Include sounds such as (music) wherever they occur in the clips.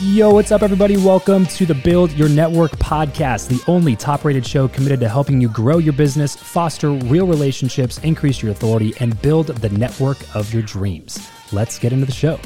Yo, what's up, everybody? Welcome to the Build Your Network podcast, the only top rated show committed to helping you grow your business, foster real relationships, increase your authority, and build the network of your dreams. Let's get into the show.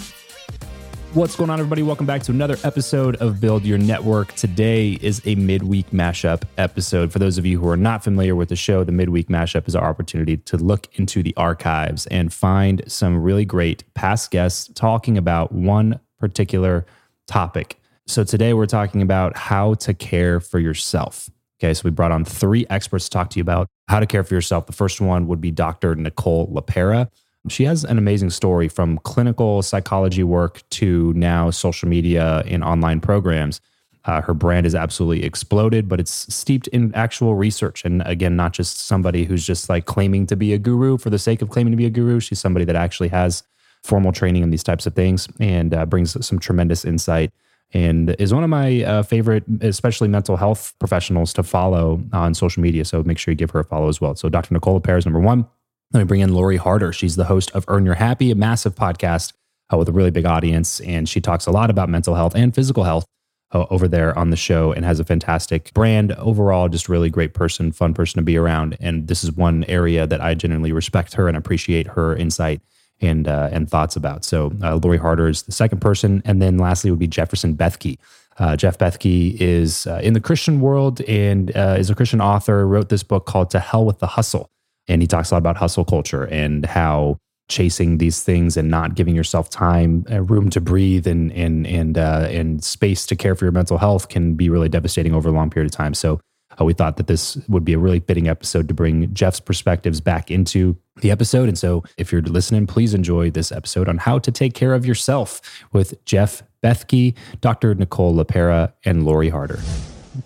What's going on, everybody? Welcome back to another episode of Build Your Network. Today is a midweek mashup episode. For those of you who are not familiar with the show, the midweek mashup is our opportunity to look into the archives and find some really great past guests talking about one particular topic. So today we're talking about how to care for yourself. Okay, so we brought on three experts to talk to you about how to care for yourself. The first one would be Dr. Nicole LePera. She has an amazing story from clinical psychology work to now social media and online programs. Uh, her brand is absolutely exploded, but it's steeped in actual research. And again, not just somebody who's just like claiming to be a guru for the sake of claiming to be a guru. She's somebody that actually has formal training in these types of things and uh, brings some tremendous insight and is one of my uh, favorite, especially mental health professionals to follow on social media. So make sure you give her a follow as well. So Dr. Nicole LePera is number one. Let me bring in Lori Harder. She's the host of Earn Your Happy, a massive podcast uh, with a really big audience. And she talks a lot about mental health and physical health uh, over there on the show and has a fantastic brand overall, just really great person, fun person to be around. And this is one area that I genuinely respect her and appreciate her insight and uh, and thoughts about. So uh, Lori Harder is the second person, and then lastly would be Jefferson Bethke. Uh, Jeff Bethke is uh, in the Christian world and uh, is a Christian author. Wrote this book called "To Hell with the Hustle," and he talks a lot about hustle culture and how chasing these things and not giving yourself time, uh, room to breathe, and and and and space to care for your mental health can be really devastating over a long period of time. So uh, we thought that this would be a really fitting episode to bring Jeff's perspectives back into the episode. And so, if you're listening, please enjoy this episode on how to take care of yourself with Jeff Bethke, Dr. Nicole LePera, and Lori Harder.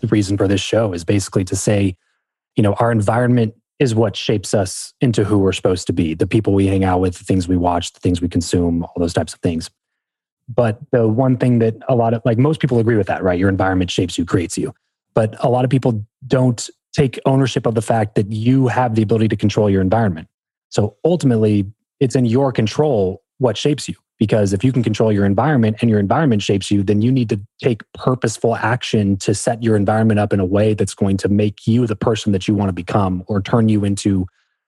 The reason for this show is basically to say, you know, our environment is what shapes us into who we're supposed to be the people we hang out with, the things we watch, the things we consume, all those types of things. But the one thing that a lot of, like most people agree with that, right? Your environment shapes you, creates you. But a lot of people don't take ownership of the fact that you have the ability to control your environment. So ultimately, it's in your control what shapes you. Because if you can control your environment and your environment shapes you, then you need to take purposeful action to set your environment up in a way that's going to make you the person that you want to become or turn you into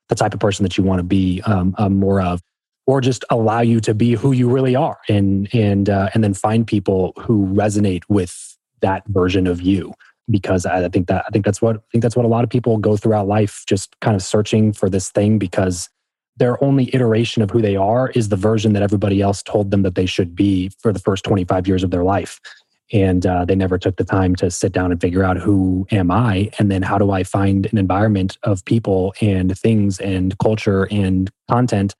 the type of person that you want to be um, um, more of or just allow you to be who you really are and and uh, and then find people who resonate with that version of you because I think that I think that's what I think that's what a lot of people go throughout life just kind of searching for this thing because their only iteration of who they are is the version that everybody else told them that they should be for the first 25 years of their life. And uh, they never took the time to sit down and figure out who am i and then how do i find an environment of people and things and culture and content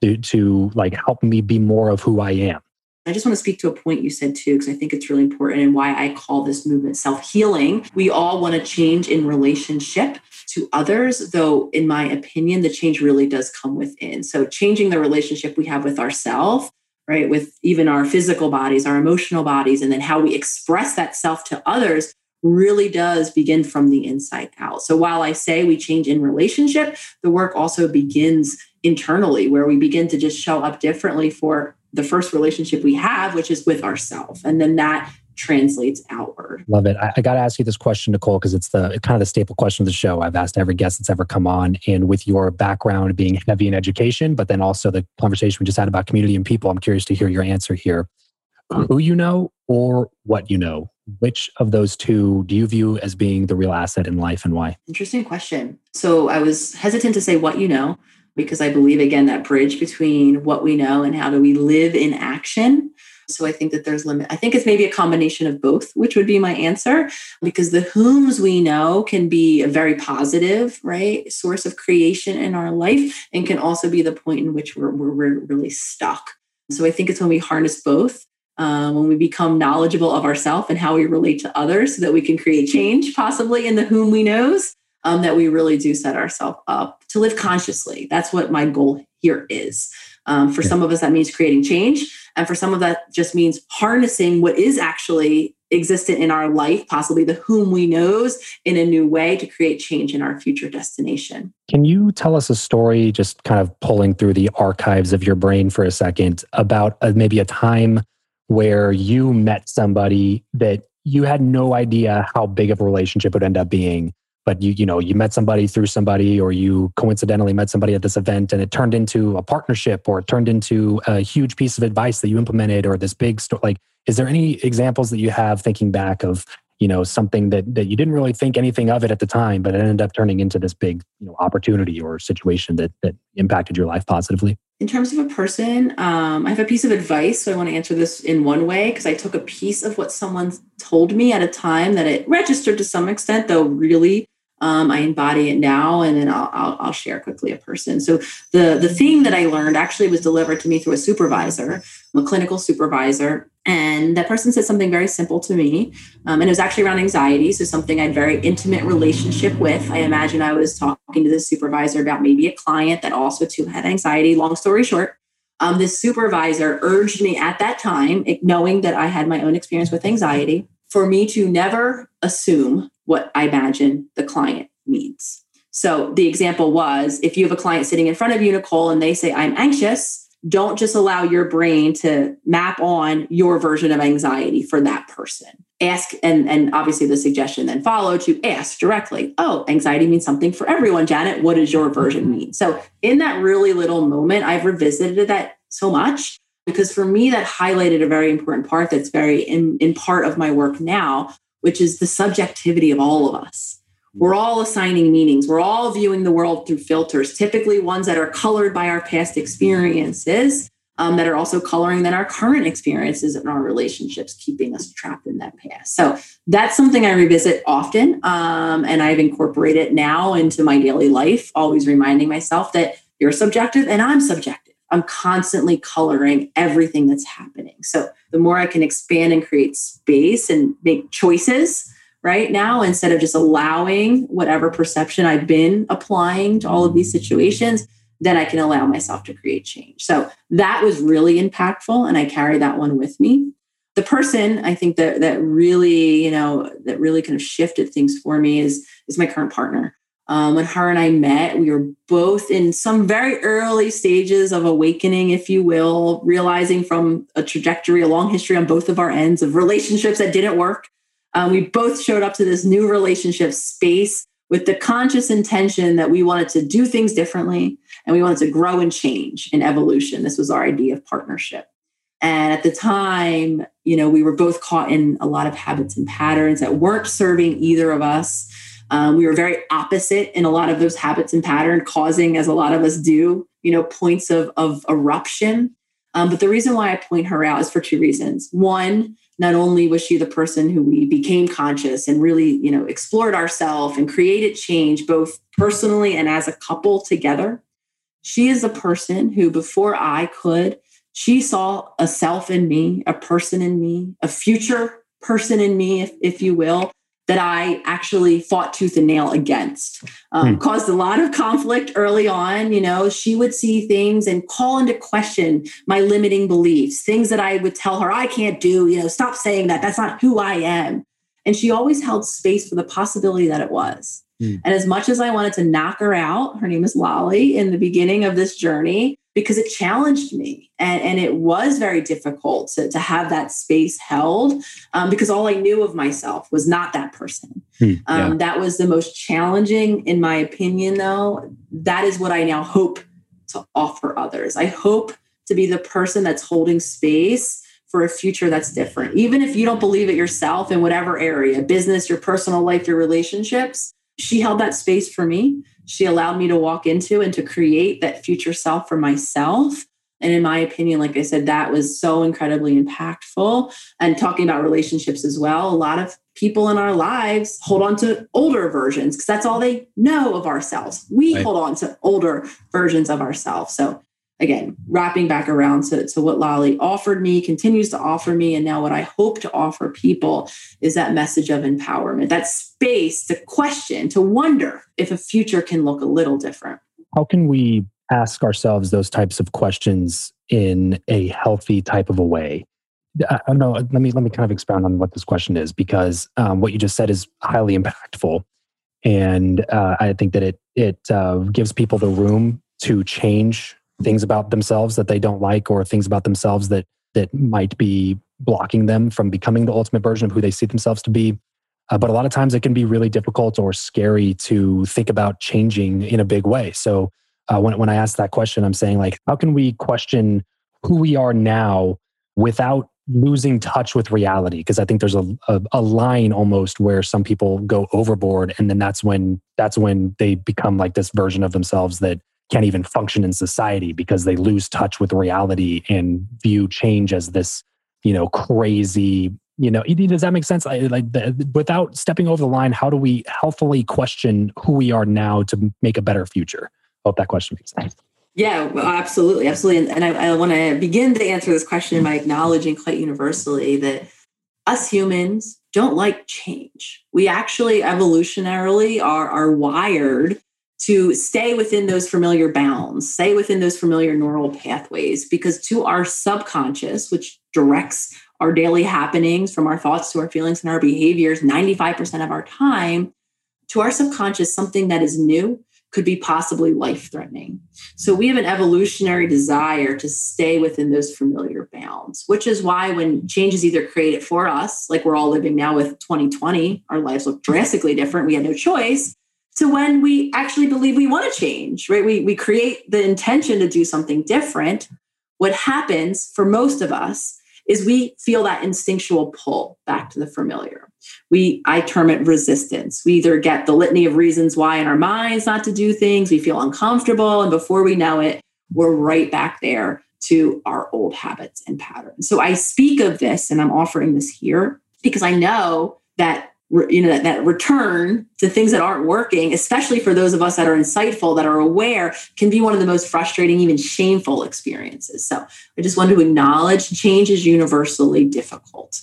to, to like help me be more of who i am I just want to speak to a point you said too, because I think it's really important and why I call this movement self healing. We all want to change in relationship to others, though, in my opinion, the change really does come within. So, changing the relationship we have with ourselves, right, with even our physical bodies, our emotional bodies, and then how we express that self to others really does begin from the inside out. So, while I say we change in relationship, the work also begins internally, where we begin to just show up differently for the first relationship we have, which is with ourselves. And then that translates outward. Love it. I, I got to ask you this question, Nicole, because it's the kind of the staple question of the show. I've asked every guest that's ever come on. And with your background being heavy in education, but then also the conversation we just had about community and people, I'm curious to hear your answer here. Who you know or what you know? Which of those two do you view as being the real asset in life and why? Interesting question. So I was hesitant to say what you know because I believe, again, that bridge between what we know and how do we live in action. So I think that there's limit. I think it's maybe a combination of both, which would be my answer, because the whom's we know can be a very positive, right, source of creation in our life, and can also be the point in which we're, we're, we're really stuck. So I think it's when we harness both, uh, when we become knowledgeable of ourselves and how we relate to others, so that we can create change, possibly in the whom we knows, um, that we really do set ourselves up to live consciously. That's what my goal here is. Um, for some of us, that means creating change. And for some of that just means harnessing what is actually existent in our life, possibly the whom we knows in a new way to create change in our future destination. Can you tell us a story, just kind of pulling through the archives of your brain for a second, about a, maybe a time where you met somebody that you had no idea how big of a relationship would end up being but you you know you met somebody through somebody or you coincidentally met somebody at this event and it turned into a partnership or it turned into a huge piece of advice that you implemented or this big story like is there any examples that you have thinking back of you know something that that you didn't really think anything of it at the time but it ended up turning into this big you know opportunity or situation that that impacted your life positively? In terms of a person um, i have a piece of advice so i want to answer this in one way because i took a piece of what someone told me at a time that it registered to some extent though really um, I embody it now, and then I'll, I'll, I'll, share quickly a person. So the the thing that I learned actually was delivered to me through a supervisor, a clinical supervisor, and that person said something very simple to me, um, and it was actually around anxiety. So something I had very intimate relationship with. I imagine I was talking to the supervisor about maybe a client that also too had anxiety. Long story short. Um, this supervisor urged me at that time, knowing that I had my own experience with anxiety, for me to never assume what I imagine the client needs. So the example was if you have a client sitting in front of you, Nicole, and they say, I'm anxious, don't just allow your brain to map on your version of anxiety for that person. Ask, and, and obviously the suggestion then followed to ask directly, oh, anxiety means something for everyone, Janet. What does your version mm-hmm. mean? So in that really little moment, I've revisited that so much because for me, that highlighted a very important part that's very in, in part of my work now, which is the subjectivity of all of us. We're all assigning meanings. We're all viewing the world through filters, typically ones that are colored by our past experiences, um, that are also coloring than our current experiences and our relationships, keeping us trapped in that past. So that's something I revisit often. Um, and I've incorporated it now into my daily life, always reminding myself that you're subjective and I'm subjective. I'm constantly coloring everything that's happening. So the more I can expand and create space and make choices right now, instead of just allowing whatever perception I've been applying to all of these situations, then I can allow myself to create change. So that was really impactful. And I carry that one with me. The person I think that that really, you know, that really kind of shifted things for me is is my current partner. Um, when her and I met, we were both in some very early stages of awakening, if you will, realizing from a trajectory, a long history on both of our ends of relationships that didn't work. Um, we both showed up to this new relationship space with the conscious intention that we wanted to do things differently and we wanted to grow and change in evolution. This was our idea of partnership. And at the time, you know, we were both caught in a lot of habits and patterns that weren't serving either of us. Um, we were very opposite in a lot of those habits and pattern, causing, as a lot of us do, you know, points of, of eruption. Um, but the reason why I point her out is for two reasons. One, not only was she the person who we became conscious and really, you know, explored ourselves and created change both personally and as a couple together. She is a person who, before I could, she saw a self in me, a person in me, a future person in me, if, if you will, that I actually fought tooth and nail against. Um, hmm. Caused a lot of conflict early on. You know, she would see things and call into question my limiting beliefs, things that I would tell her I can't do. You know, stop saying that. That's not who I am. And she always held space for the possibility that it was. Hmm. And as much as I wanted to knock her out, her name is Lolly in the beginning of this journey, because it challenged me and, and it was very difficult to, to have that space held um, because all I knew of myself was not that person. Hmm, yeah. um, that was the most challenging, in my opinion, though. That is what I now hope to offer others. I hope to be the person that's holding space for a future that's different. Even if you don't believe it yourself in whatever area business, your personal life, your relationships she held that space for me she allowed me to walk into and to create that future self for myself. And in my opinion, like I said, that was so incredibly impactful. And talking about relationships as well, a lot of people in our lives hold on to older versions because that's all they know of ourselves. We right. hold on to older versions of ourselves. So again, wrapping back around to, to what Lolly offered me, continues to offer me, and now what I hope to offer people is that message of empowerment, that space to question, to wonder if a future can look a little different. How can we ask ourselves those types of questions in a healthy type of a way? I don't know. Let me let me kind of expound on what this question is because um, what you just said is highly (laughs) impactful, and uh, I think that it it uh, gives people the room to change things about themselves that they don't like or things about themselves that that might be blocking them from becoming the ultimate version of who they see themselves to be. Uh, but a lot of times it can be really difficult or scary to think about changing in a big way. So uh, when, when I ask that question, I'm saying, like, how can we question who we are now without losing touch with reality? Because I think there's a, a, a line almost where some people go overboard, and then that's when that's when they become like this version of themselves that can't even function in society because they lose touch with reality and view change as this you know crazy you know does that make sense? Like the, without stepping over the line how do we healthily question who we are now to make a better future? Hope that question makes sense. Yeah well, absolutely absolutely. And, and i, I want to begin to answer this question by acknowledging quite universally that us humans don't like change. We actually evolutionarily are, are wired to stay within those familiar bounds, stay within those familiar neural pathways, because to our subconscious, which directs our daily happenings from our thoughts to our feelings and our behaviors 95% of our time, to our subconscious, something that is new could be possibly life threatening. So we have an evolutionary desire to stay within those familiar bounds, which is why when change is either created for us, like we're all living now with 2020, our lives look drastically different, we had no choice, to when we actually believe we want to change, right? We, we create the intention to do something different. What happens for most of us is we feel that instinctual pull back to the familiar. We, I term it resistance. We either get the litany of reasons why in our minds not to do things, we feel uncomfortable, and before we know it, we're right back there to our old habits and patterns. So I speak of this and I'm offering this here because I know that you know that, that return to things that aren't working especially for those of us that are insightful that are aware can be one of the most frustrating even shameful experiences. So i just want to acknowledge change is universally difficult.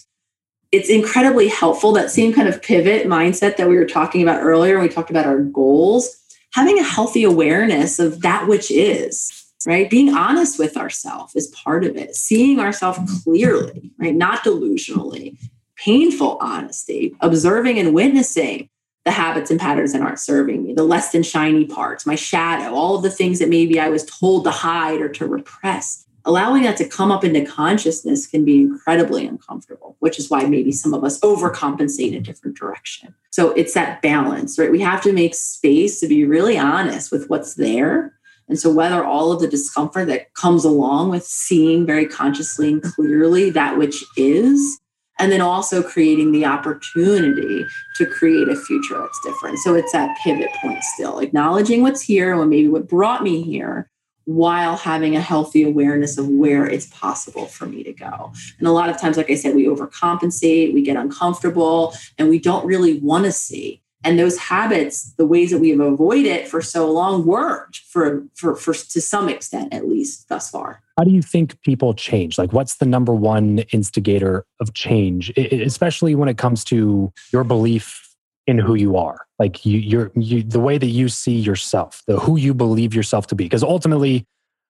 It's incredibly helpful that same kind of pivot mindset that we were talking about earlier when we talked about our goals having a healthy awareness of that which is right? Being honest with ourselves is part of it. Seeing ourselves clearly right? Not delusionally painful honesty, observing and witnessing the habits and patterns that aren't serving me, the less than shiny parts, my shadow, all of the things that maybe I was told to hide or to repress. Allowing that to come up into consciousness can be incredibly uncomfortable, which is why maybe some of us overcompensate in a different direction. So it's that balance, right? We have to make space to be really honest with what's there. And so, whether all of the discomfort that comes along with seeing very consciously and clearly that which is, and then also creating the opportunity to create a future that's different. So it's that pivot point still, acknowledging what's here and maybe what brought me here while having a healthy awareness of where it's possible for me to go. And a lot of times, like I said, we overcompensate, we get uncomfortable, and we don't really want to see and those habits the ways that we have avoided for so long worked for, for for to some extent at least thus far how do you think people change? Like what's the number one instigator of change especially when it comes to your belief in who you are? Like you you're you, the way that you see yourself the who you believe yourself to be. Because ultimately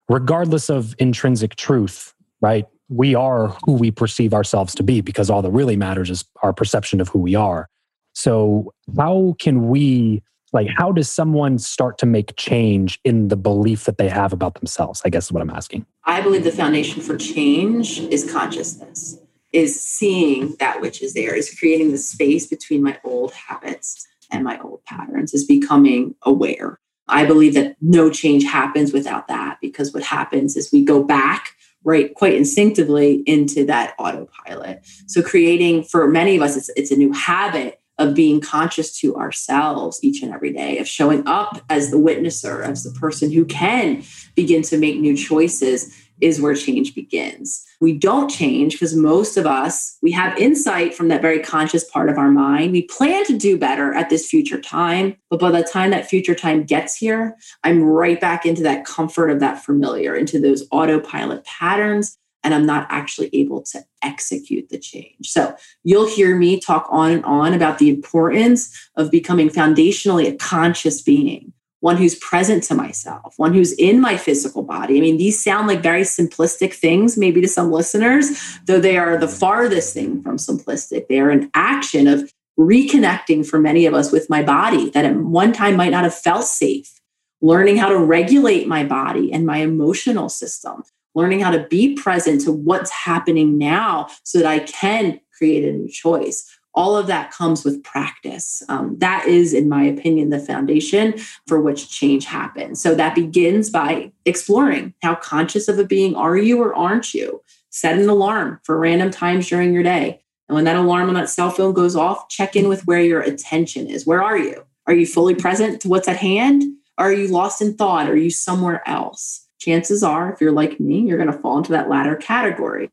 regardless of intrinsic truth right we are who we perceive ourselves to be because all that really matters is our perception of who we are. So, how can we, like, how does someone start to make change in the belief that they have about themselves? I guess is what I'm asking. I believe the foundation for change is consciousness, is seeing that which is there, is creating the space between my old habits and my old patterns, is becoming aware. I believe that no change happens without that because what happens is we go back right quite instinctively into that autopilot so creating for many of us it's, it's a new habit of being conscious to ourselves each and every day, of showing up as the witnesser, as the person who can begin to make new choices, is where change begins. We don't change because most of us, we have insight from that very conscious part of our mind. We plan to do better at this future time, but by the time that future time gets here, I'm right back into that comfort of that familiar, into those autopilot patterns and I'm not actually able to execute the change. So you'll hear me talk on and on about the importance of becoming foundationally a conscious being, one who's present to myself, one who's in my physical body. I mean, these sound like very simplistic things, maybe to some listeners, though they are the farthest thing from simplistic. They are an action of reconnecting for many of us with my body that at one time might not have felt safe learning how to regulate my body and my emotional system, learning how to be present to what's happening now so that I can create a new choice. All of that comes with practice. Um, that is, in my opinion, the foundation for which change happens. So that begins by exploring how conscious of a being are you or aren't you? Set an alarm for random times during your day. And when that alarm on that cell phone goes off, check in with where your attention is. Where are you? Are you fully present to what's at hand? Are you lost in thought? Are you somewhere else? Chances are, if you're like me, you're going to fall into that latter category,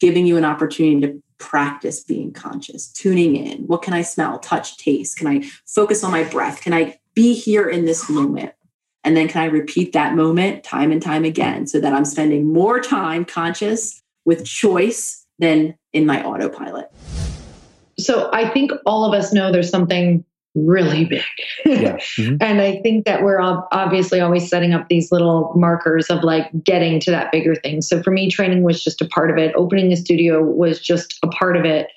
giving you an opportunity to practice being conscious, tuning in. What can I smell, touch, taste? Can I focus on my breath? Can I be here in this moment? And then can I repeat that moment time and time again so that I'm spending more time conscious with choice than in my autopilot? So I think all of us know there's something really big. Yeah. (laughs) Mm-hmm. and I think that we're obviously always setting up these little markers of like getting to that bigger thing. So for me, training was just a part of it. Opening a studio was just a part of it.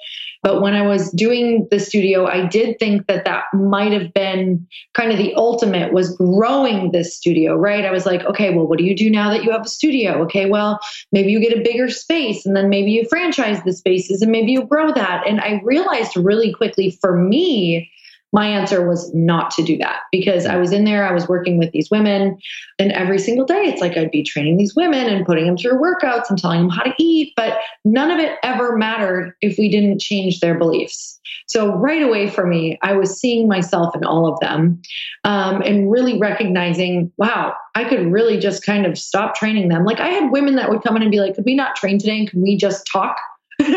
But when I was doing the studio, I did think that that might have been kind of the ultimate was growing this studio, right? I was like, okay, well, what do you do now that you have a studio? Okay, well, maybe you get a bigger space and then maybe you franchise the spaces and maybe you grow that. And I realized really quickly for me, my answer was not to do that because I was in there, I was working with these women, and every single day it's like I'd be training these women and putting them through workouts and telling them how to eat, but none of it ever mattered if we didn't change their beliefs. So, right away for me, I was seeing myself in all of them um, and really recognizing, wow, I could really just kind of stop training them. Like, I had women that would come in and be like, could we not train today and can we just talk?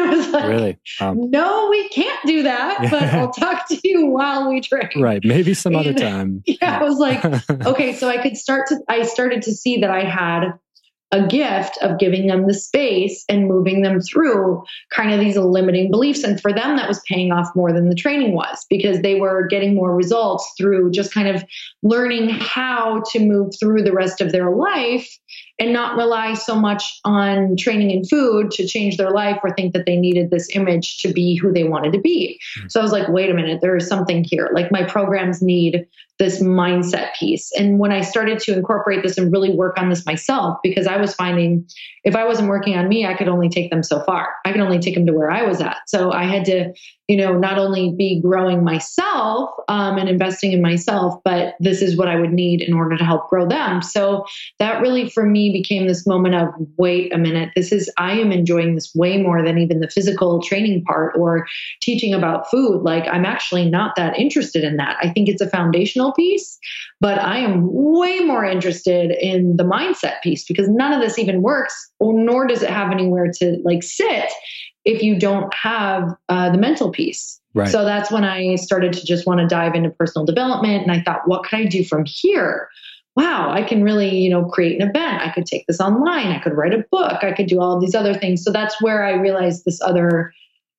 (laughs) I was like, really? Um, no, we can't do that, yeah. (laughs) but I'll talk to you while we train. Right. Maybe some other (laughs) time. Yeah. I was like, okay, so I could start to, I started to see that I had a gift of giving them the space and moving them through kind of these limiting beliefs. And for them, that was paying off more than the training was because they were getting more results through just kind of learning how to move through the rest of their life and not rely so much on training and food to change their life or think that they needed this image to be who they wanted to be. Hmm. So I was like, wait a minute, there is something here. Like my programs need this mindset piece. And when I started to incorporate this and really work on this myself, because I was finding if I wasn't working on me, I could only take them so far. I could only take them to where I was at. So I had to, you know, not only be growing myself um, and investing in myself, but this is what I would need in order to help grow them. So that really for me became this moment of wait a minute, this is, I am enjoying this way more than even the physical training part or teaching about food. Like I'm actually not that interested in that. I think it's a foundational piece, but I am way more interested in the mindset piece because none of this even works or nor does it have anywhere to like sit if you don't have uh, the mental piece. Right. So that's when I started to just want to dive into personal development. And I thought, what can I do from here? Wow, I can really, you know, create an event. I could take this online. I could write a book. I could do all of these other things. So that's where I realized this other,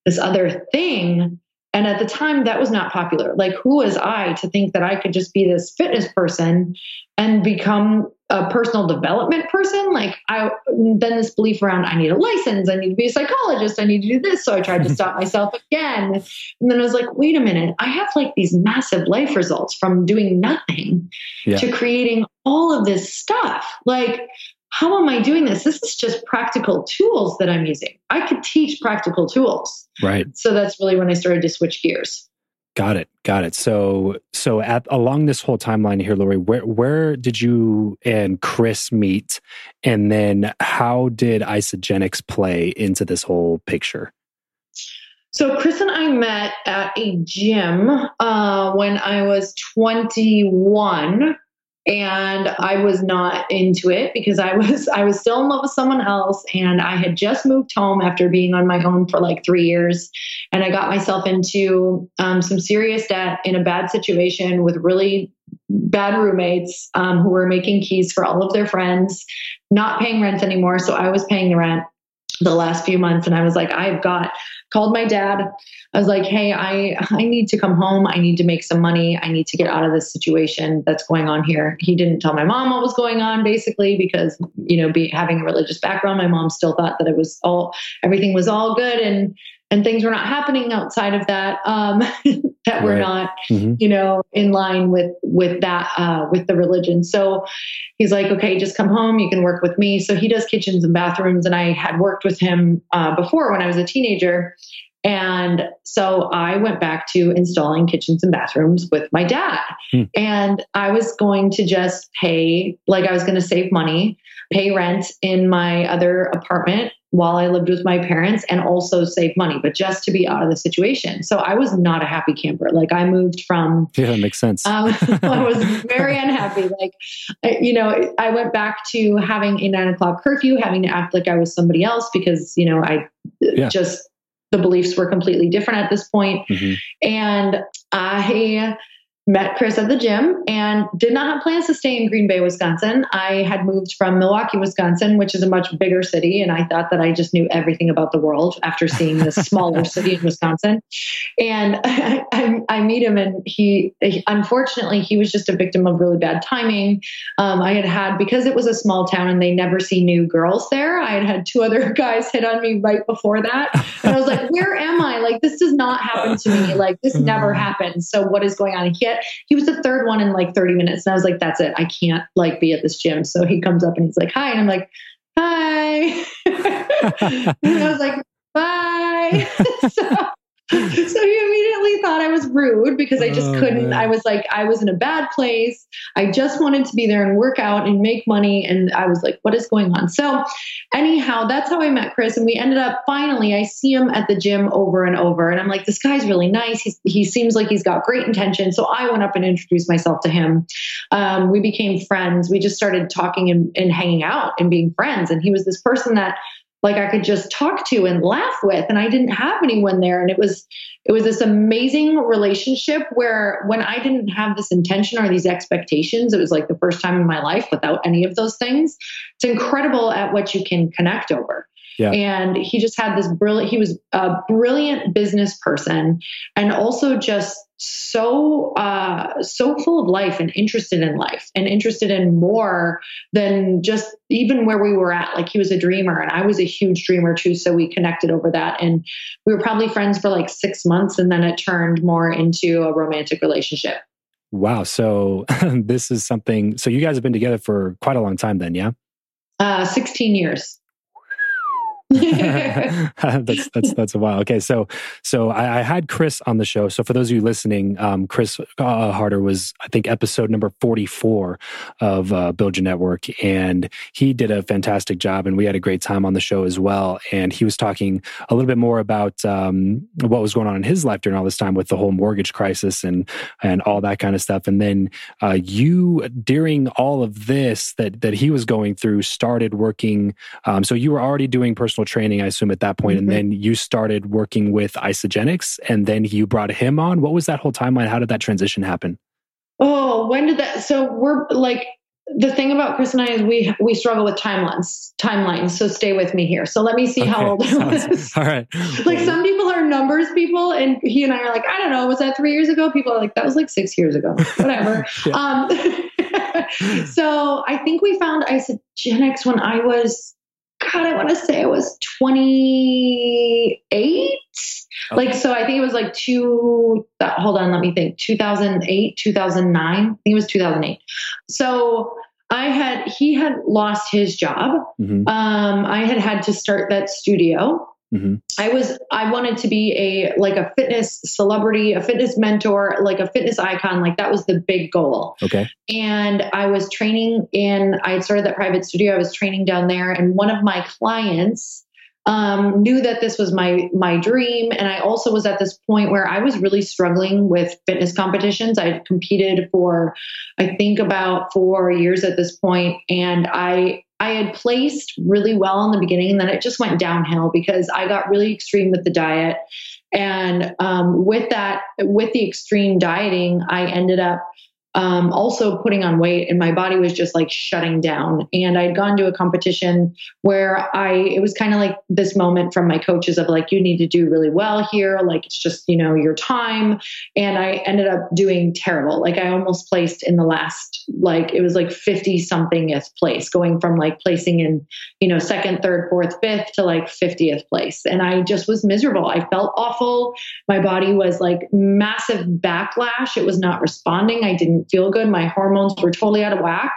this other thing. And at the time, that was not popular. Like, who was I to think that I could just be this fitness person and become a personal development person, like I then this belief around I need a license, I need to be a psychologist, I need to do this. So I tried to (laughs) stop myself again. And then I was like, wait a minute, I have like these massive life results from doing nothing yeah. to creating all of this stuff. Like, how am I doing this? This is just practical tools that I'm using. I could teach practical tools. Right. So that's really when I started to switch gears. Got it. Got it. So, so at along this whole timeline here, Lori, where where did you and Chris meet, and then how did Isagenix play into this whole picture? So, Chris and I met at a gym uh, when I was 21 and I was not into it because I was I was still in love with someone else. And I had just moved home after being on my own for like three years. And I got myself into um, some serious debt in a bad situation with really bad roommates um, who were making keys for all of their friends, not paying rent anymore. So I was paying the rent the last few months and I was like, I've got called my dad. I was like, hey, I, I need to come home. I need to make some money. I need to get out of this situation that's going on here. He didn't tell my mom what was going on, basically, because, you know, be, having a religious background, my mom still thought that it was all, everything was all good and, and things were not happening outside of that. Um, (laughs) that we're Right. not Mhm. you know in line with with that uh with the religion so he's like okay just come home you can work with me so he does kitchens and bathrooms and i had worked with him uh, before when i was a teenager and so I went back to installing kitchens and bathrooms with my dad. Hmm. And I was going to just pay, like, I was going to save money, pay rent in my other apartment while I lived with my parents and also save money, but just to be out of the situation. So I was not a happy camper. Like, I moved from Yeah, that makes sense. um, (laughs) I was very unhappy. Like, I- you know, I went back to having a nine o'clock curfew, having to act like I was somebody else because, you know, I Yeah. just, the beliefs were completely different at this point. Mhm. And I met Chris at the gym and did not have plans to stay in Green Bay, Wisconsin. I had moved from Milwaukee, Wisconsin, which is a much bigger city. And I thought that I just knew everything about the world after seeing this (laughs) smaller city in Wisconsin. And I, (laughs) I, I meet him, and he, unfortunately, he was just a victim of really bad timing. Um, I had had, because it was a small town and they never see new girls there, I had had two other (laughs) guys hit on me right before that. And I was like, where am I? Like, this does not happen to me. Like, this never happens. So, what is going on? He, had, he was the third one in like 30 minutes. And I was like, that's it. I can't like be at this gym. So he comes up and he's like, hi. And I'm like, hi. (laughs) and I was like, bye. (laughs) so, (laughs) so he immediately thought I was rude because I just Oh, couldn't. man. I was like, I was in a bad place. I just wanted to be there and work out and make money. And I was like, what is going on? So, anyhow, that's how I met Chris. And we ended up finally, I see him at the gym over and over. And I'm like, this guy's really nice. He's, he seems like he's got great intention. So I went up and introduced myself to him. Um, we became friends. We just started talking and, and hanging out and being friends. And he was this person that like I could just talk to and laugh with and I didn't have anyone there. And it was it was this amazing relationship where when I didn't have this intention or these expectations it was like the first time in my life without any of those things. It's incredible at what you can connect over. Yeah. and he just had this brilliant he was a brilliant business person and also just so uh so full of life and interested in life and interested in more than just even where we were at like he was a dreamer and i was a huge dreamer too so we connected over that and we were probably friends for like six months and then it turned more into a romantic relationship wow. So (laughs) this is something. So you guys have been together for quite a long time, then, yeah. uh 16 years (laughs) that's that's that's a while. Okay, so so I, I had Chris on the show. So for those of you listening, um, Chris uh, Harder was I think episode number forty four of uh, Build Your Network, and he did a fantastic job, and we had a great time on the show as well. And he was talking a little bit more about um, what was going on in his life during all this time with the whole mortgage crisis and and all that kind of stuff. And then uh, you during all of this that that he was going through started working. Um, so you were already doing personal training, I assume, at that point, Mhm. and then you started working with Isagenix, and then you brought him on. What was that whole timeline? How did that transition happen? Oh, when did that? So we're like the thing about Chris and I is we we struggle with timelines. Timelines. So stay with me here. So let me see how old I was. (laughs) all right. (laughs) like some people are numbers people, and he and I are like, I don't know, was that three years ago? People are like, that was like six years ago. (laughs) Whatever. Um, so I think we found Isagenix when I was. God, I want to say I was 28. Like, so I think it was like two, uh, hold on, let me think, 2008, 2009. I think it was 2008. So I had, he had lost his job. Mhm, Um, I had had to start that studio. Mhm. I was, I wanted to be a, like a fitness celebrity, a fitness mentor, like a fitness icon. Like that was the big goal Okay. and I was training in, I had started that private studio. I was training down there, and one of my clients um, knew that this was my my dream. And I also was at this point where I was really struggling with fitness competitions. I competed for, I think, about four years at this point, and I I had placed really well in the beginning, and then it just went downhill because I got really extreme with the diet. And um, with that, with the extreme dieting, I ended up um, also putting on weight and my body was just like shutting down. And i'd gone to a competition where i it was kind of like this moment from my coaches of like you need to do really well here. Like it's just you know your time. And i ended up doing terrible. Like i almost placed in the last like it was like 50 somethingth place going from like placing in you know second third fourth fifth to like 50th place. And i just was miserable. I felt awful. My body was like massive backlash. It was not responding. I didn't didn't feel good. My hormones were totally out of whack.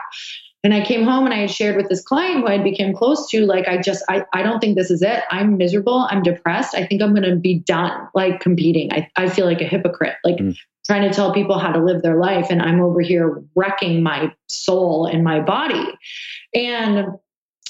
And I came home and I had shared with this client who I became close to, like, I just, I, I don't think this is it. I'm miserable. I'm depressed. I think I'm going to be done, like competing. I, I feel like a hypocrite, like mm. trying to tell people how to live their life. And I'm over here wrecking my soul and my body. And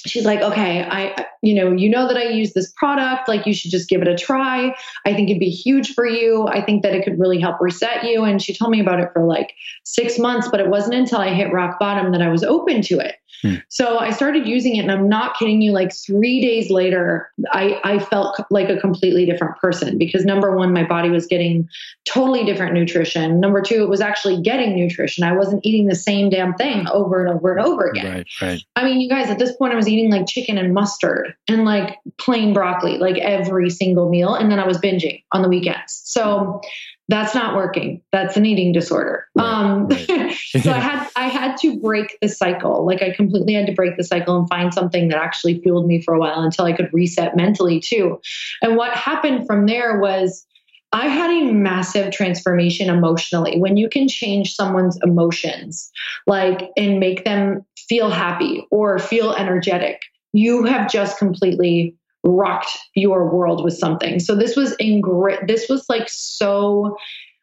she's like, okay, I, you know, you know that I use this product. Like, you should just give it a try. I think it'd be huge for you. I think that it could really help reset you. And she told me about it for like six months, but it wasn't until I hit rock bottom that I was open to it. Hmm. So I started using it, and I'm not kidding you. Like three days later, I, I felt like a completely different person because number one, my body was getting totally different nutrition. Number two, it was actually getting nutrition. I wasn't eating the same damn thing over and over and over again. Right, right. I mean, you guys, at this point, I was eating like chicken and mustard and like plain broccoli, like every single meal. And then I was binging on the weekends. So that's not working. That's an eating disorder. Right, um, (laughs) so I had I had to break the cycle. Like I completely had to break the cycle and find something that actually fueled me for a while until I could reset mentally too. And what happened from there was I had a massive transformation emotionally. When you can change someone's emotions, like and make them feel happy or feel energetic, you have just completely rocked your world with something. So this was in great, this was like so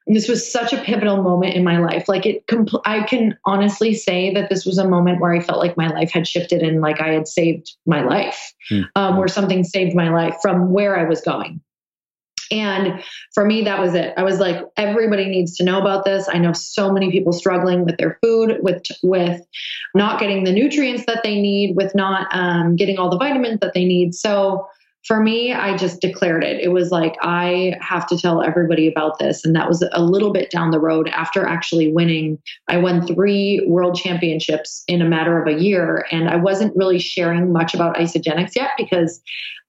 this was such a pivotal moment in my life. Like it, compl- I can honestly say that this was a moment where I felt like my life had shifted and like I had saved my life, mm-hmm. um, where something saved my life from where I was going. And for me, that was it. I was like, everybody needs to know about this. I know so many people struggling with their food, with with not getting the nutrients that they need, with not um, getting all the vitamins that they need. So for me, I just declared it. It was like, I have to tell everybody about this. And that was a little bit down the road after actually winning. I won three world championships in a matter of a year. And I wasn't really sharing much about Isagenix yet because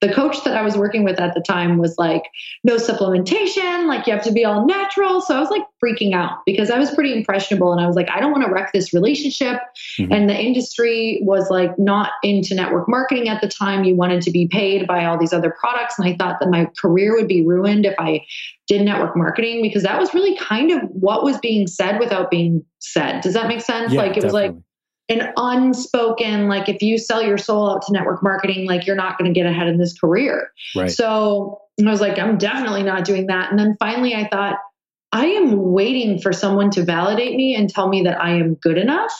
the coach that I was working with at the time was like, no supplementation, like you have to be all natural. So I was like freaking out because I was pretty impressionable and I was like, I don't want to wreck this relationship. Mm-hmm. And the industry was like not into network marketing at the time. You wanted to be paid by all these other products. And I thought that my career would be ruined if I did network marketing because that was really kind of what was being said without being said. Does that make sense? Yeah, like it definitely. was like, an unspoken like if you sell your soul out to network marketing like you're not going to get ahead in this career. Right. so i was like i'm definitely not doing that. And then finally i thought i am waiting for someone to validate me and tell me that i am good enough.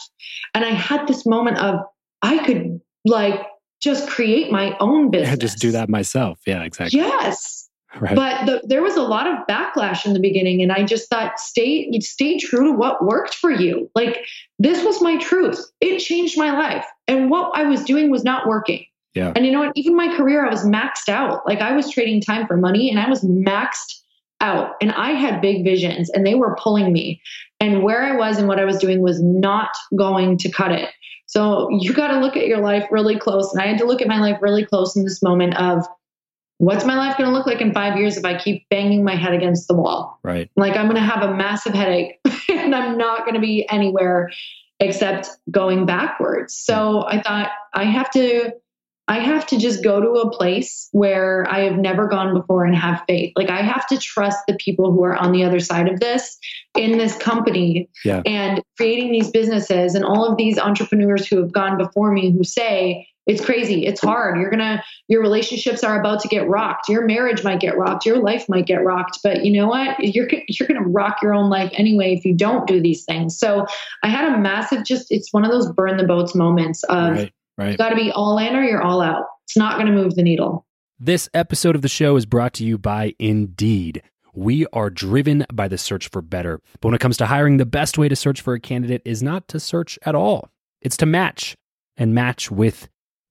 And i had this moment of i could like just create my own business yeah, just do that myself. Yeah exactly. Yes (laughs) Right. But the, there was a lot of backlash in the beginning, and I just thought, stay stay true to what worked for you. Like this was my truth. It changed my life, and what I was doing was not working. Yeah. And you know what? Even my career, I was maxed out. Like I was trading time for money, and I was maxed out. And I had big visions, and they were pulling me. And where I was and what I was doing was not going to cut it. So you got to look at your life really close. And I had to look at my life really close in this moment of what's my life going to look like in five years if I keep banging my head against the wall? Right. Like I'm going to have a massive headache (laughs) and I'm not going to be anywhere except going backwards. So I thought I have to I have to just go to a place where I have never gone before and have faith. Like I have to trust the people who are on the other side of this in this company yeah. and creating these businesses and all of these entrepreneurs who have gone before me who say it's crazy. It's hard. You're going to, your relationships are about to get rocked. Your marriage might get rocked. Your life might get rocked. But you know what? You're, you're going to rock your own life anyway if you don't do these things. So I had a massive, just, it's one of those burn the boats moments of right, right. got to be all in or you're all out. It's not going to move the needle. This episode of the show is brought to you by Indeed. We are driven by the search for better. But when it comes to hiring, the best way to search for a candidate is not to search at all, it's to match and match with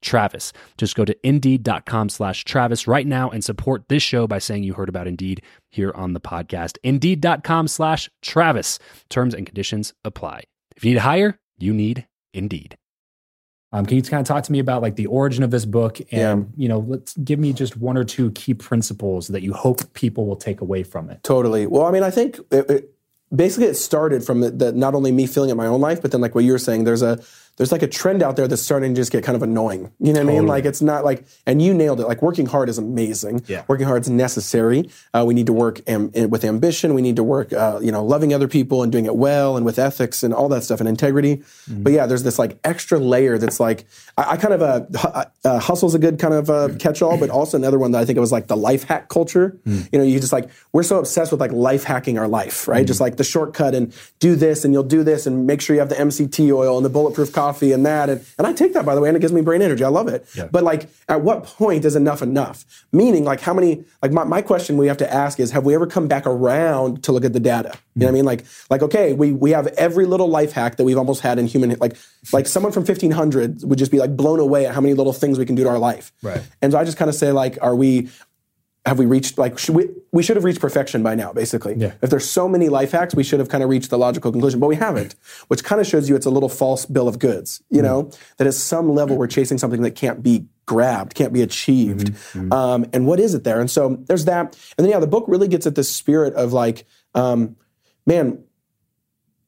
Travis. Just go to indeed.com slash Travis right now and support this show by saying you heard about Indeed here on the podcast. Indeed.com slash Travis. Terms and conditions apply. If you need to hire, you need Indeed. Um, can you kind of talk to me about like the origin of this book and yeah. you know let's give me just one or two key principles that you hope people will take away from it totally well i mean i think it, it, basically it started from the, the, not only me feeling it in my own life but then like what you were saying there's a there's like a trend out there that's starting to just get kind of annoying. You know what totally. I mean? Like it's not like, and you nailed it. Like working hard is amazing. Yeah. Working hard is necessary. Uh, we need to work am, with ambition. We need to work, uh, you know, loving other people and doing it well and with ethics and all that stuff and integrity. Mm-hmm. But yeah, there's this like extra layer that's like, I, I kind of, uh, uh, hustle's a good kind of uh, catch all, but also another one that I think it was like the life hack culture. Mm-hmm. You know, you just like, we're so obsessed with like life hacking our life, right? Mm-hmm. Just like the shortcut and do this and you'll do this and make sure you have the MCT oil and the bulletproof coffee and that. And and I take that by the way, and it gives me brain energy. I love it. Yeah. But like, at what point is enough enough? Meaning, like, how many? Like, my, my question we have to ask is, have we ever come back around to look at the data? You know what I hmm. mean? Like, like okay, we we have every little life hack that we've almost had in human. Like, like someone from 1500 would just be like blown away at how many little things we can do to our life. Right. And so I just kind of say like, are we have we reached like should we we should have reached perfection by now basically. Yeah. if there's so many life hacks we should have kind of reached the logical conclusion but we haven't which kind of shows you it's a little false bill of goods you mm know? That at some level we're chasing something that can't be grabbed can't be achieved. Mm-hmm. um, and what is it there? And so there's that. And then yeah the book really gets at this spirit of like um, man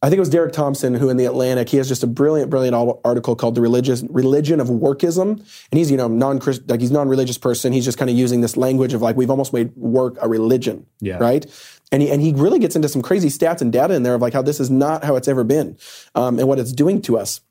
I think it was Derek Thompson who in the Atlantic, he has just a brilliant, brilliant article called "The Religious Religion of Workism," and he's you know non like he's non-religious person. He's just kind of using this language of like we've almost made work a religion, yeah. right? And he and he really gets into some crazy stats and data in there of like how this is not how it's ever been, um, and what it's doing to us.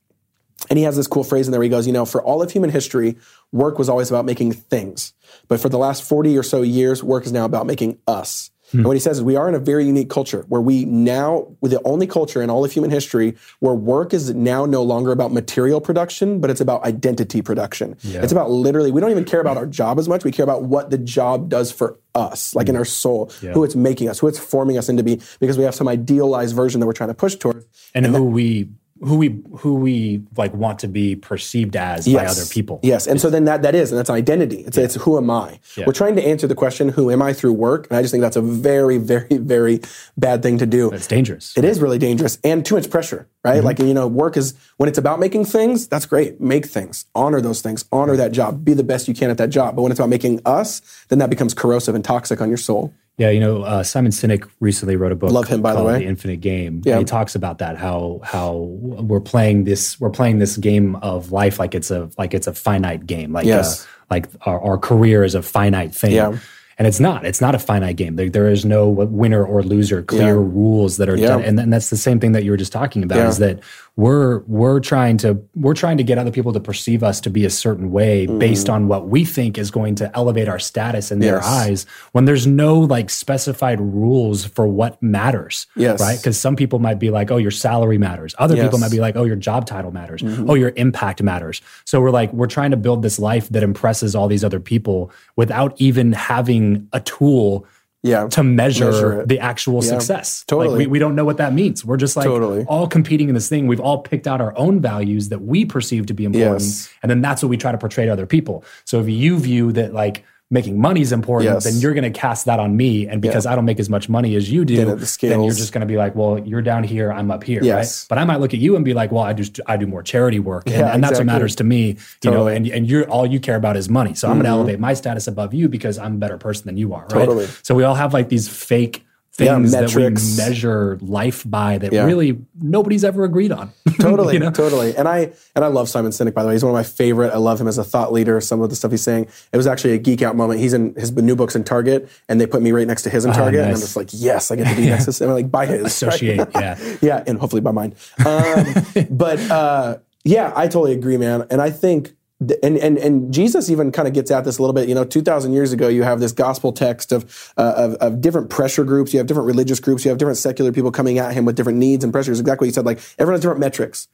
And he has this cool phrase in there. He goes, you know, for all of human history, work was always about making things, but for the last forty or so years, work is now about making us. Hmm. And what he says is we are in a very unique culture where we now, we're the only culture in all of human history where work is now no longer about material production, but it's about identity production. Yeah. It's about literally, we don't even care about our job as much. We care about what the job does for us, like in our soul, yeah. who it's making us, who it's forming us into be, because we have some idealized version that we're trying to push towards. And, and who that, we who we who we like want to be perceived as yes. by other people. Yes, and so then that that is, and that's an identity. It's yeah. it's who am I? Yeah. We're trying to answer the question, who am I through work? And I just think that's a very very very bad thing to do. It's dangerous. It is really dangerous and too much pressure, right? Mm-hmm. Like you know, work is when it's about making things. That's great. Make things, honor those things, honor that job, be the best you can at that job. But when it's about making us, then that becomes corrosive and toxic on your soul. Yeah, you know, uh, Simon Sinek recently wrote a book. Love him, by the way. The Infinite Game. Yeah, he talks about that how how we're playing this we're playing this game of life like it's a like it's a finite game. Like yes. Uh, like our, our career is a finite thing. Yeah. and it's not it's not a finite game there, there is no winner or loser clear Yeah. rules that are Yeah. done and, then that's the same thing that you were just talking about Yeah. is that we're we're trying to we're trying to get other people to perceive us to be a certain way based on what we think is going to elevate our status in their Mm-hmm. Eyes when there's no like specified rules for what matters Yes. right because some people might be like oh your salary matters other people Yes. Mm-hmm. might be like oh your job title matters oh your impact matters so we're like we're trying to build this life that impresses all these other people without even having a tool Yeah. to measure, Measure the actual success. totally. Like we, we don't know what that means. We're just like Totally. all competing in this thing. We've all picked out our own values that we perceive to be important. Yes. And then that's what we try to portray to other people. So if you view that like making money is important, Yes. then you're going to cast that on me. And because I don't make as much money as you do, Then then, it- the scales- you're just going to be like, well, you're down here, I'm up here. Yes. Right. But I might look at you and be like, well, I just, I do more charity work. And, Yeah, and that's what matters to me, you know, and, and you're all you care about is money. So I'm going to mm-hmm. elevate my status above you because I'm a better person than you are. Right. Totally. So we all have like these fake Yeah, things that we metrics. measure life by that Yeah. really nobody's ever agreed on. (laughs) totally, you know? totally. And I and I love Simon Sinek. By the way, he's one of my favorite. I love him as a thought leader. Some of the stuff he's saying. It was actually a geek out moment. He's in his new books in Target, and they put me right next to his in Target, and I'm just like, yes, I get to be next to (laughs) him. Like, buy his. right? Associate, (laughs) yeah. yeah, and hopefully by mine. Um, but uh, yeah, I totally agree, man. And I think, th- and and and Jesus even kind of gets at this a little bit. You know, two thousand years ago, you have this gospel text of, uh, of of different pressure groups. You have different religious groups. You have different secular people coming at him with different needs and pressures. Exactly what you said. Like everyone has different metrics,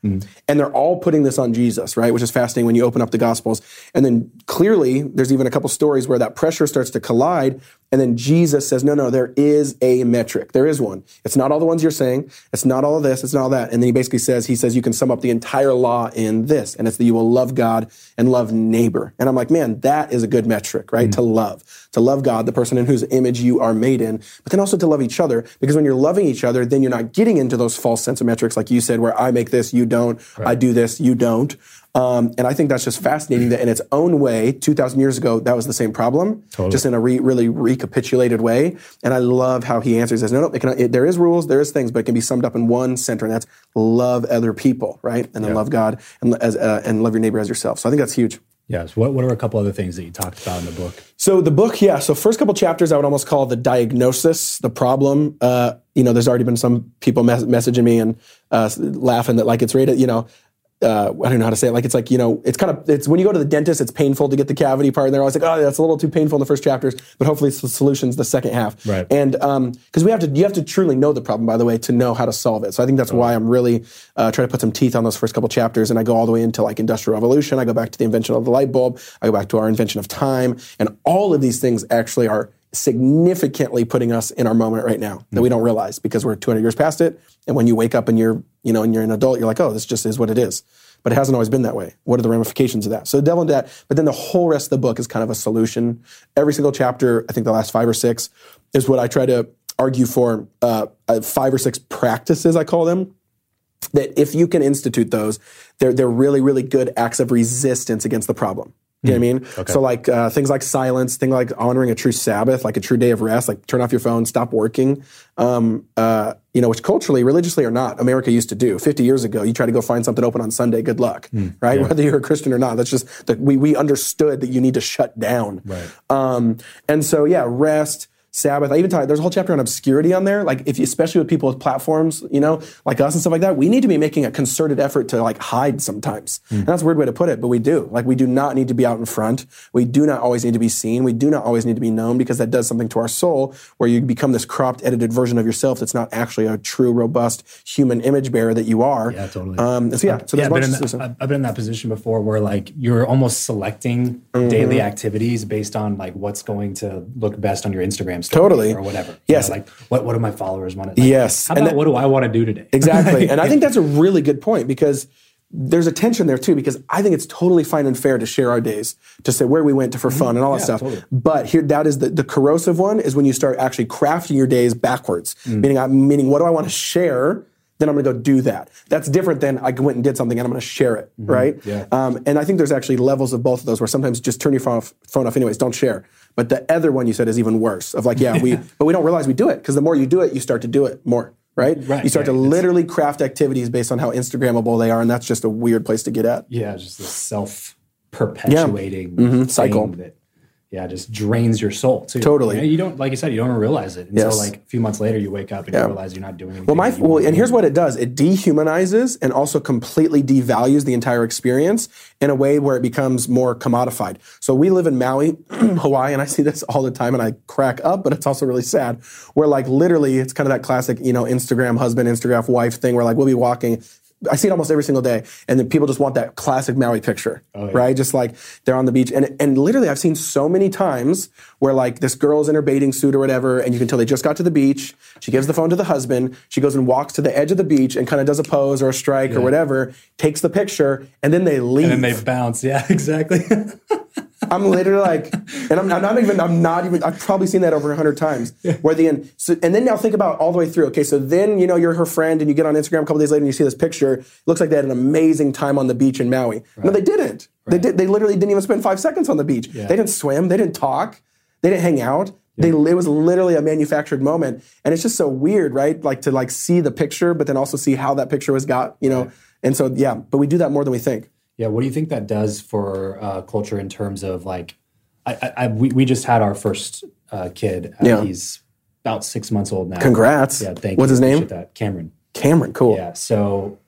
and they're all putting this on Jesus, right? Which is fascinating when you open up the gospels. And then clearly, there's even a couple stories where that pressure starts to collide. And then Jesus says, no, no, there is a metric. There is one. It's not all the ones you're saying. It's not all of this. It's not all that. And then he basically says, he says, you can sum up the entire law in this. And it's that you will love God and love neighbor. And I'm like, man, that is a good metric, right? Mm. To love, to love God, the person in whose image you are made in, but then also to love each other. Because when you're loving each other, then you're not getting into those false sense of metrics, like you said, where I make this, you don't. I do this, you don't. Um, and I think that's just fascinating that in its own way, 2,000 years ago, that was the same problem, just in a re- really recapitulated way. And I love how he answers this. No, no, it can, it, there is rules, there is things, but it can be summed up in one center, and that's love other people, right? And then love God and, as, uh, and love your neighbor as yourself. So I think that's huge. Yes. What, what are a couple other things that you talked about in the book? So the book, yeah. So first couple chapters, I would almost call the diagnosis, the problem. Uh, you know, there's already been some people mes- messaging me and uh, laughing that like it's rated. You know, uh, I don't know how to say it. Like it's like you know, it's kind of it's when you go to the dentist, it's painful to get the cavity part, and they're always like, oh, that's a little too painful in the first chapters, but hopefully it's the solutions the second half. Right. And because we have to, you have to truly know the problem, by the way, to know how to solve it. So I think that's why I'm really uh, trying to put some teeth on those first couple chapters, and I go all the way into like industrial revolution. I go back to the invention of the light bulb. I go back to our invention of time, and all of these things actually are significantly putting us in our moment right now that we don't realize because we're 200 years past it. And when you wake up and you're, you know, and you're an adult, you're like, oh, this just is what it is. But it hasn't always been that way. What are the ramifications of that? So the devil into that. But then the whole rest of the book is kind of a solution. Every single chapter, I think the last five or six, is what I try to argue for. Uh, uh, five or six practices, I call them, that if you can institute those, they're they're really really good acts of resistance against the problem. You know what I mean? So like uh, things like silence, things like honoring a true Sabbath, like a true day of rest, like turn off your phone, stop working. Um, uh, you know, which culturally, religiously or not, America used to do. Fifty years ago, you try to go find something open on Sunday. Good luck, right? Whether you're a Christian or not, that's just that we we understood that you need to shut down. Right. Um, and so yeah, rest. Sabbath. I even talk. There's a whole chapter on obscurity on there. Like if, especially with people with platforms, you know, like us and stuff like that, we need to be making a concerted effort to like hide sometimes. And that's a weird way to put it, but we do. Like we do not need to be out in front. We do not always need to be seen. We do not always need to be known because that does something to our soul, where you become this cropped, edited version of yourself that's not actually a true, robust human image bearer that you are. Yeah, totally. Um, so yeah, so yeah, I've been, bunch in of that, I've- I've been in that position before where like you're almost selecting Mm-hmm. daily activities based on like what's going to look best on your Instagram Totally. or whatever. You Yes. know, like what, what do my followers want to like, Yes. And that- what do I want to do today? Exactly. and I think (laughs) that's a really good point because there's a tension there too, because I think it's totally fine and fair to share our days, to say where we went to for mm-hmm. fun and all that stuff. totally. But here, that is the, the corrosive one is when you start actually crafting your days backwards, mm. meaning, I, meaning what do I want to share? Then I'm going to go do that. That's different than I went and did something and I'm going to share it, right? Yeah. Um, and I think there's actually levels of both of those where sometimes just turn your phone off, phone off anyways, don't share. But the other one you said is even worse of like, yeah, we, (laughs) but we don't realize we do it because the more you do it, you start to do it more, right? Right, You start yeah, to it's- literally craft activities based on how Instagrammable they are, and that's just a weird place to get at. yeah, just this self perpetuating cycle. That, yeah, just drains your soul too. Totally. You, know, you don't, like you said, you don't realize it until Yes. like a few months later you wake up and Yeah. you realize you're not doing anything. Well, my well, and here's what it does: it dehumanizes and also completely devalues the entire experience in a way where it becomes more commodified. So we live in Maui, (clears throat) Hawaii, and I see this all the time, and I crack up, but it's also really sad. Where like literally, it's kind of that classic, you know, Instagram husband, Instagram wife thing, where like we'll be walking. I see it almost every single day, and then people just want that classic Maui picture, Oh, yeah. right? Just like they're on the beach, and and literally, I've seen so many times where like this girl's in her bathing suit or whatever, and you can tell they just got to the beach. She gives the phone to the husband. She goes and walks to the edge of the beach and kind of does a pose or a strike or whatever, takes the picture, and then they leave. and then they bounce. Yeah, (laughs) exactly. (laughs) I'm literally like, and I'm, I'm not even, I'm not even, I've probably seen that over a hundred times. Where the end, so, and then now think about all the way through. Okay, so then you know you're her friend, and you get on Instagram a couple days later, and you see this picture. It looks like they had an amazing time on the beach in Maui. No, they didn't. They did. They literally didn't even spend five seconds on the beach. They didn't swim. They didn't talk. They didn't hang out. They, it was literally a manufactured moment, and it's just so weird, right? Like to like see the picture, but then also see how that picture was got, you know. And so yeah, but we do that more than we think. Yeah, what do you think that does for uh, culture in terms of like, I, I, I we, we just had our first uh, kid. Uh, Yeah. He's about six months old now. Congrats. Yeah, thank you. What's you. his name? That Cameron. Cameron, cool. Yeah, so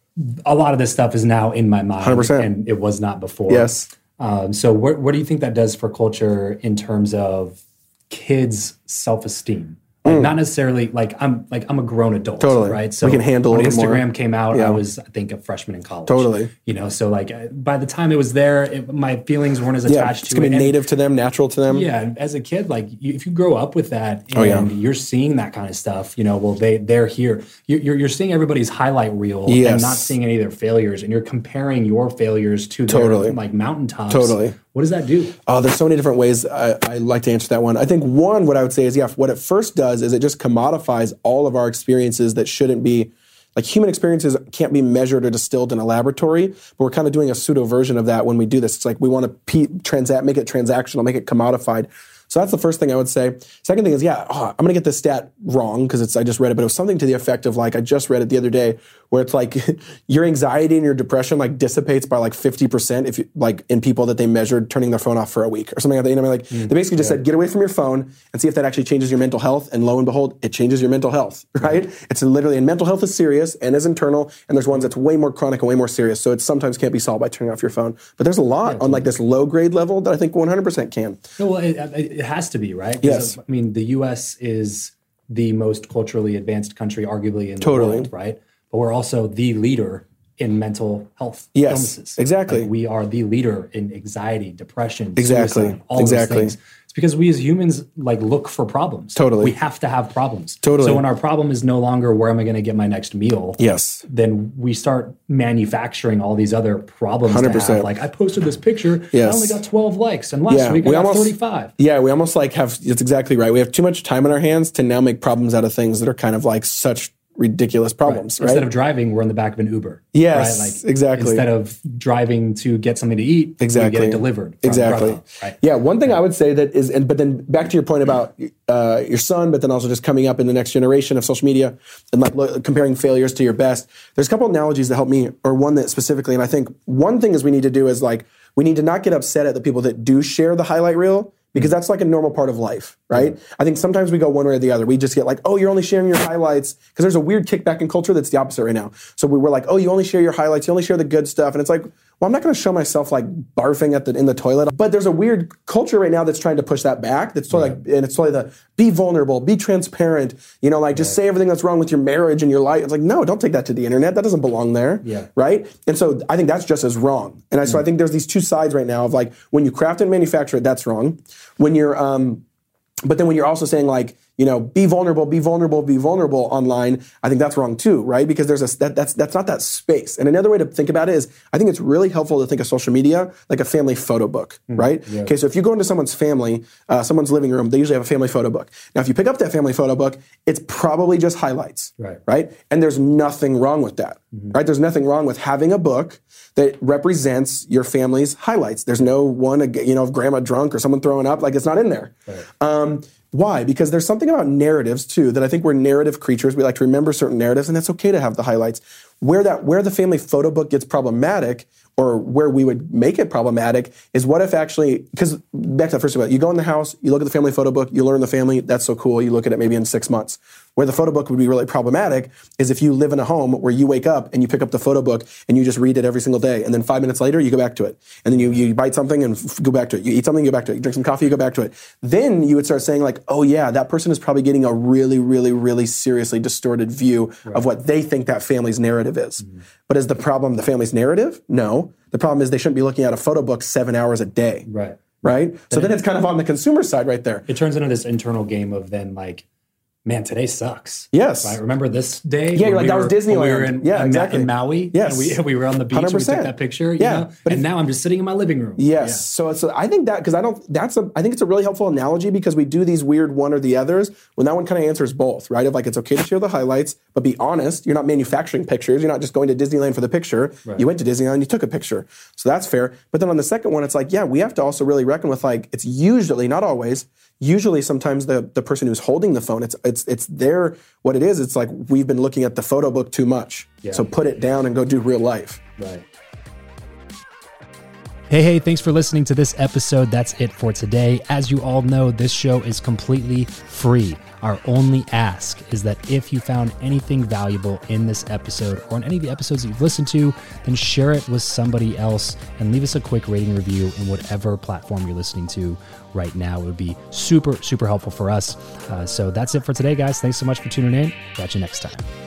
a lot of this stuff is now in my mind, 100%. and it was not before. Yes. Um, so what what do you think that does for culture in terms of kids' self esteem? Like not necessarily like I'm like I'm a grown adult, Mm. Totally. right? So we can handle when little more. Instagram came out. Yeah. I was I think a freshman in college. Totally. you know. So like uh, by the time it was there, it, my feelings weren't as attached Yeah, it's to it's gonna it. be And- native to them, natural to them. yeah, as a kid, like you, if you grow up with that and Oh, yeah. you're seeing that kind of stuff, you know, well they they're here. You- You're you're seeing everybody's highlight reel Yes. and not seeing any of their failures, and you're comparing your failures to their, Totally. like mountaintops. Totally. What does that do? Oh, there's so many different ways I, I like to answer that one. I think one, what I would say is, yeah, what it first does is it just commodifies all of our experiences that shouldn't be like human experiences can't be measured or distilled in a laboratory, but we're kind of doing a pseudo version of that when we do this. It's like we want to p- make it transactional, make it commodified. So that's the first thing I would say. Second thing is, yeah, oh, I'm going to get this stat wrong because it's I just read it, but it was something to the effect of like I just read it the other day, where it's like (laughs) your anxiety and your depression like dissipates by like 50 percent if you like in people that they measured turning their phone off for a week or something like that. You know, what I mean? like mm. they basically just said get away from your phone and see if that actually changes your mental health. And lo and behold, it changes your mental health. Mm-hmm. Right? It's literally and mental health is serious and is internal, and there's ones that's way more chronic and way more serious. So it sometimes can't be solved by turning off your phone. But there's a lot on like this low grade level that I think 100 percent can. No, well, it, it it has to be right? Yes. I mean, the U.S. is the most culturally advanced country, arguably in Totally. the world, right? But we're also the leader in mental health Yes, illnesses. exactly. Like, we are the leader in anxiety, depression, Exactly, suicide, all exactly. those things. It's because we as humans like look for problems. Totally. we have to have problems. Totally. So when our problem is no longer where am I going to get my next meal? Yes. Then we start manufacturing all these other problems. 100%. have. Like I posted this picture, Yes. I only got 12 likes, and last Yeah, week I we got almost- 35. Yeah, we almost like have, it's exactly right. We have too much time on our hands to now make problems out of things that are kind of like such ridiculous problems, right? Instead of driving, we're in the back of an Uber. Yes, right? Like exactly. Instead of driving to get something to eat, we Exactly. get it delivered. Exactly. Grubhub, right? Yeah, one thing I would say that is, and but then back to your point about uh, your son, but then also just coming up in the next generation of social media and like lo- comparing failures to your best. There's a couple analogies that help me, or one that specifically, and I think one thing is we need to do is like we need to not get upset at the people that do share the highlight reel because that's like a normal part of life, right? I think sometimes we go one way or the other. We just get like, oh, you're only sharing your highlights because there's a weird kickback in culture that's the opposite right now. So we were like, oh, you only share your highlights, you only share the good stuff, and it's like, well, I'm not going to show myself like barfing at the in the toilet. But there's a weird culture right now that's trying to push that back. That's totally like, and it's totally the be vulnerable, be transparent. You know, like just say everything that's wrong with your marriage and your life. It's like, no, don't take that to the internet. That doesn't belong there. Yeah. Right. And so I think that's just as wrong. And I, so I think there's these two sides right now of like when you craft and manufacture it, that's wrong. When you're um, but then when you're also saying like, you know, be vulnerable, be vulnerable, be vulnerable online, I think that's wrong too, right? Because there's a that, that's that's not that space. And another way to think about it is, I think it's really helpful to think of social media like a family photo book, right? Okay, so if you go into someone's family, uh, someone's living room, they usually have a family photo book. Now, if you pick up that family photo book, it's probably just highlights, Right. right? And there's nothing wrong with that, right? There's nothing wrong with having a book that represents your family's highlights. There's no one, you know, of grandma drunk or someone throwing up, like it's not in there. Um, why? Because there's something about narratives too that I think we're narrative creatures. We like to remember certain narratives, and it's okay to have the highlights. where that where the family photo book gets problematic or where we would make it problematic is what if actually because back to the first about you go in the house you look at the family photo book you learn the family that's so cool you look at it maybe in six months where the photo book would be really problematic is if you live in a home where you wake up and you pick up the photo book and you just read it every single day and then five minutes later you go back to it and then you, you bite something and f- go back to it you eat something you go back to it you drink some coffee you go back to it then you would start saying like oh yeah that person is probably getting a really really really seriously distorted view right. of what they think that family's narrative is mm-hmm. but is the problem the family's narrative no the problem is they shouldn't be looking at a photo book seven hours a day. Right. Right. So then, then it's kind of on the consumer side right there. It turns into this internal game of then like man, today sucks. Yes. I remember this day. Yeah, like we that were, was Disneyland. We were in, yeah, exactly. in Maui. Yes. we, we were on the beach. 100%. We took that picture. yeah. Know? But and if, now I'm just sitting in my living room. Yes. Yeah. So it's, I think that, because I don't, that's a, I think it's a really helpful analogy because we do these weird one or the others when that one kind of answers both, right? Of like, it's okay to share the highlights, but be honest. You're not manufacturing pictures. You're not just going to Disneyland for the picture. Right. You went to Disneyland, you took a picture. So that's fair. But then on the second one, it's like, yeah, we have to also really reckon with like, it's usually, not always, usually sometimes the, the person who's holding the phone, it's, it's, it's there. what it is, it's like we've been looking at the photo book too much. Yeah. So put it down and go do real life. Right. Hey, hey, thanks for listening to this episode. That's it for today. As you all know, this show is completely free. Our only ask is that if you found anything valuable in this episode or in any of the episodes that you've listened to, then share it with somebody else and leave us a quick rating review in whatever platform you're listening to right now. It would be super, super helpful for us. Uh, so that's it for today, guys. Thanks so much for tuning in. Catch you next time.